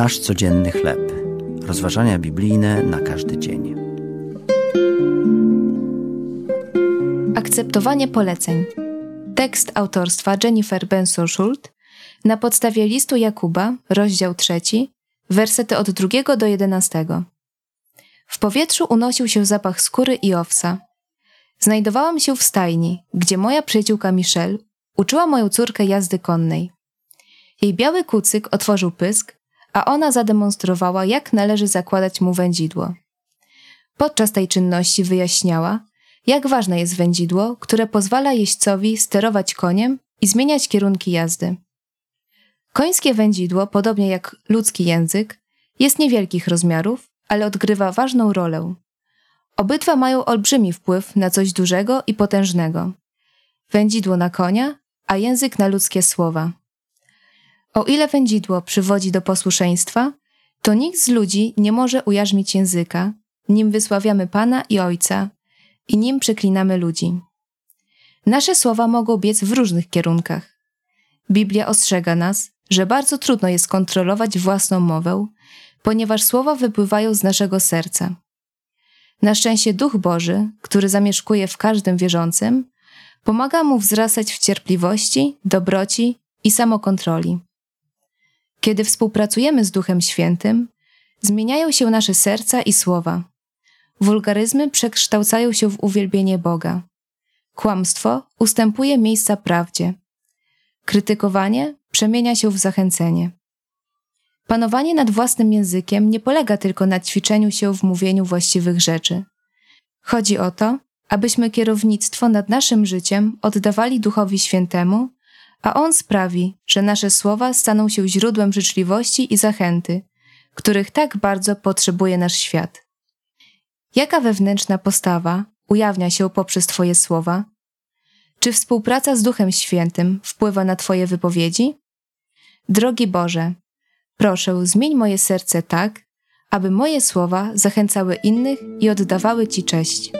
Nasz codzienny chleb. Rozważania biblijne na każdy dzień. Akceptowanie poleceń. Tekst autorstwa Jennifer Benson-Schult na podstawie listu Jakuba, rozdział trzeci, wersety od drugiego do jedenastego. W powietrzu unosił się zapach skóry i owsa. Znajdowałam się w stajni, gdzie moja przyjaciółka Michelle uczyła moją córkę jazdy konnej. Jej biały kucyk otworzył pysk, a ona zademonstrowała, jak należy zakładać mu wędzidło. Podczas tej czynności wyjaśniała, jak ważne jest wędzidło, które pozwala jeźdźcowi sterować koniem i zmieniać kierunki jazdy. Końskie wędzidło, podobnie jak ludzki język, jest niewielkich rozmiarów, ale odgrywa ważną rolę. Obydwa mają olbrzymi wpływ na coś dużego i potężnego. Wędzidło na konia, a język na ludzkie słowa. O ile wędzidło przywodzi do posłuszeństwa, to nikt z ludzi nie może ujarzmić języka, nim wysławiamy Pana i Ojca i nim przeklinamy ludzi. Nasze słowa mogą biec w różnych kierunkach. Biblia ostrzega nas, że bardzo trudno jest kontrolować własną mowę, ponieważ słowa wypływają z naszego serca. Na szczęście Duch Boży, który zamieszkuje w każdym wierzącym, pomaga mu wzrastać w cierpliwości, dobroci i samokontroli. Kiedy współpracujemy z Duchem Świętym, zmieniają się nasze serca i słowa. Wulgaryzmy przekształcają się w uwielbienie Boga. Kłamstwo ustępuje miejsca prawdzie. Krytykowanie przemienia się w zachęcenie. Panowanie nad własnym językiem nie polega tylko na ćwiczeniu się w mówieniu właściwych rzeczy. Chodzi o to, abyśmy kierownictwo nad naszym życiem oddawali Duchowi Świętemu, a On sprawi, że nasze słowa staną się źródłem życzliwości i zachęty, których tak bardzo potrzebuje nasz świat. Jaka wewnętrzna postawa ujawnia się poprzez Twoje słowa? Czy współpraca z Duchem Świętym wpływa na Twoje wypowiedzi? Drogi Boże, proszę, zmień moje serce tak, aby moje słowa zachęcały innych i oddawały Ci cześć.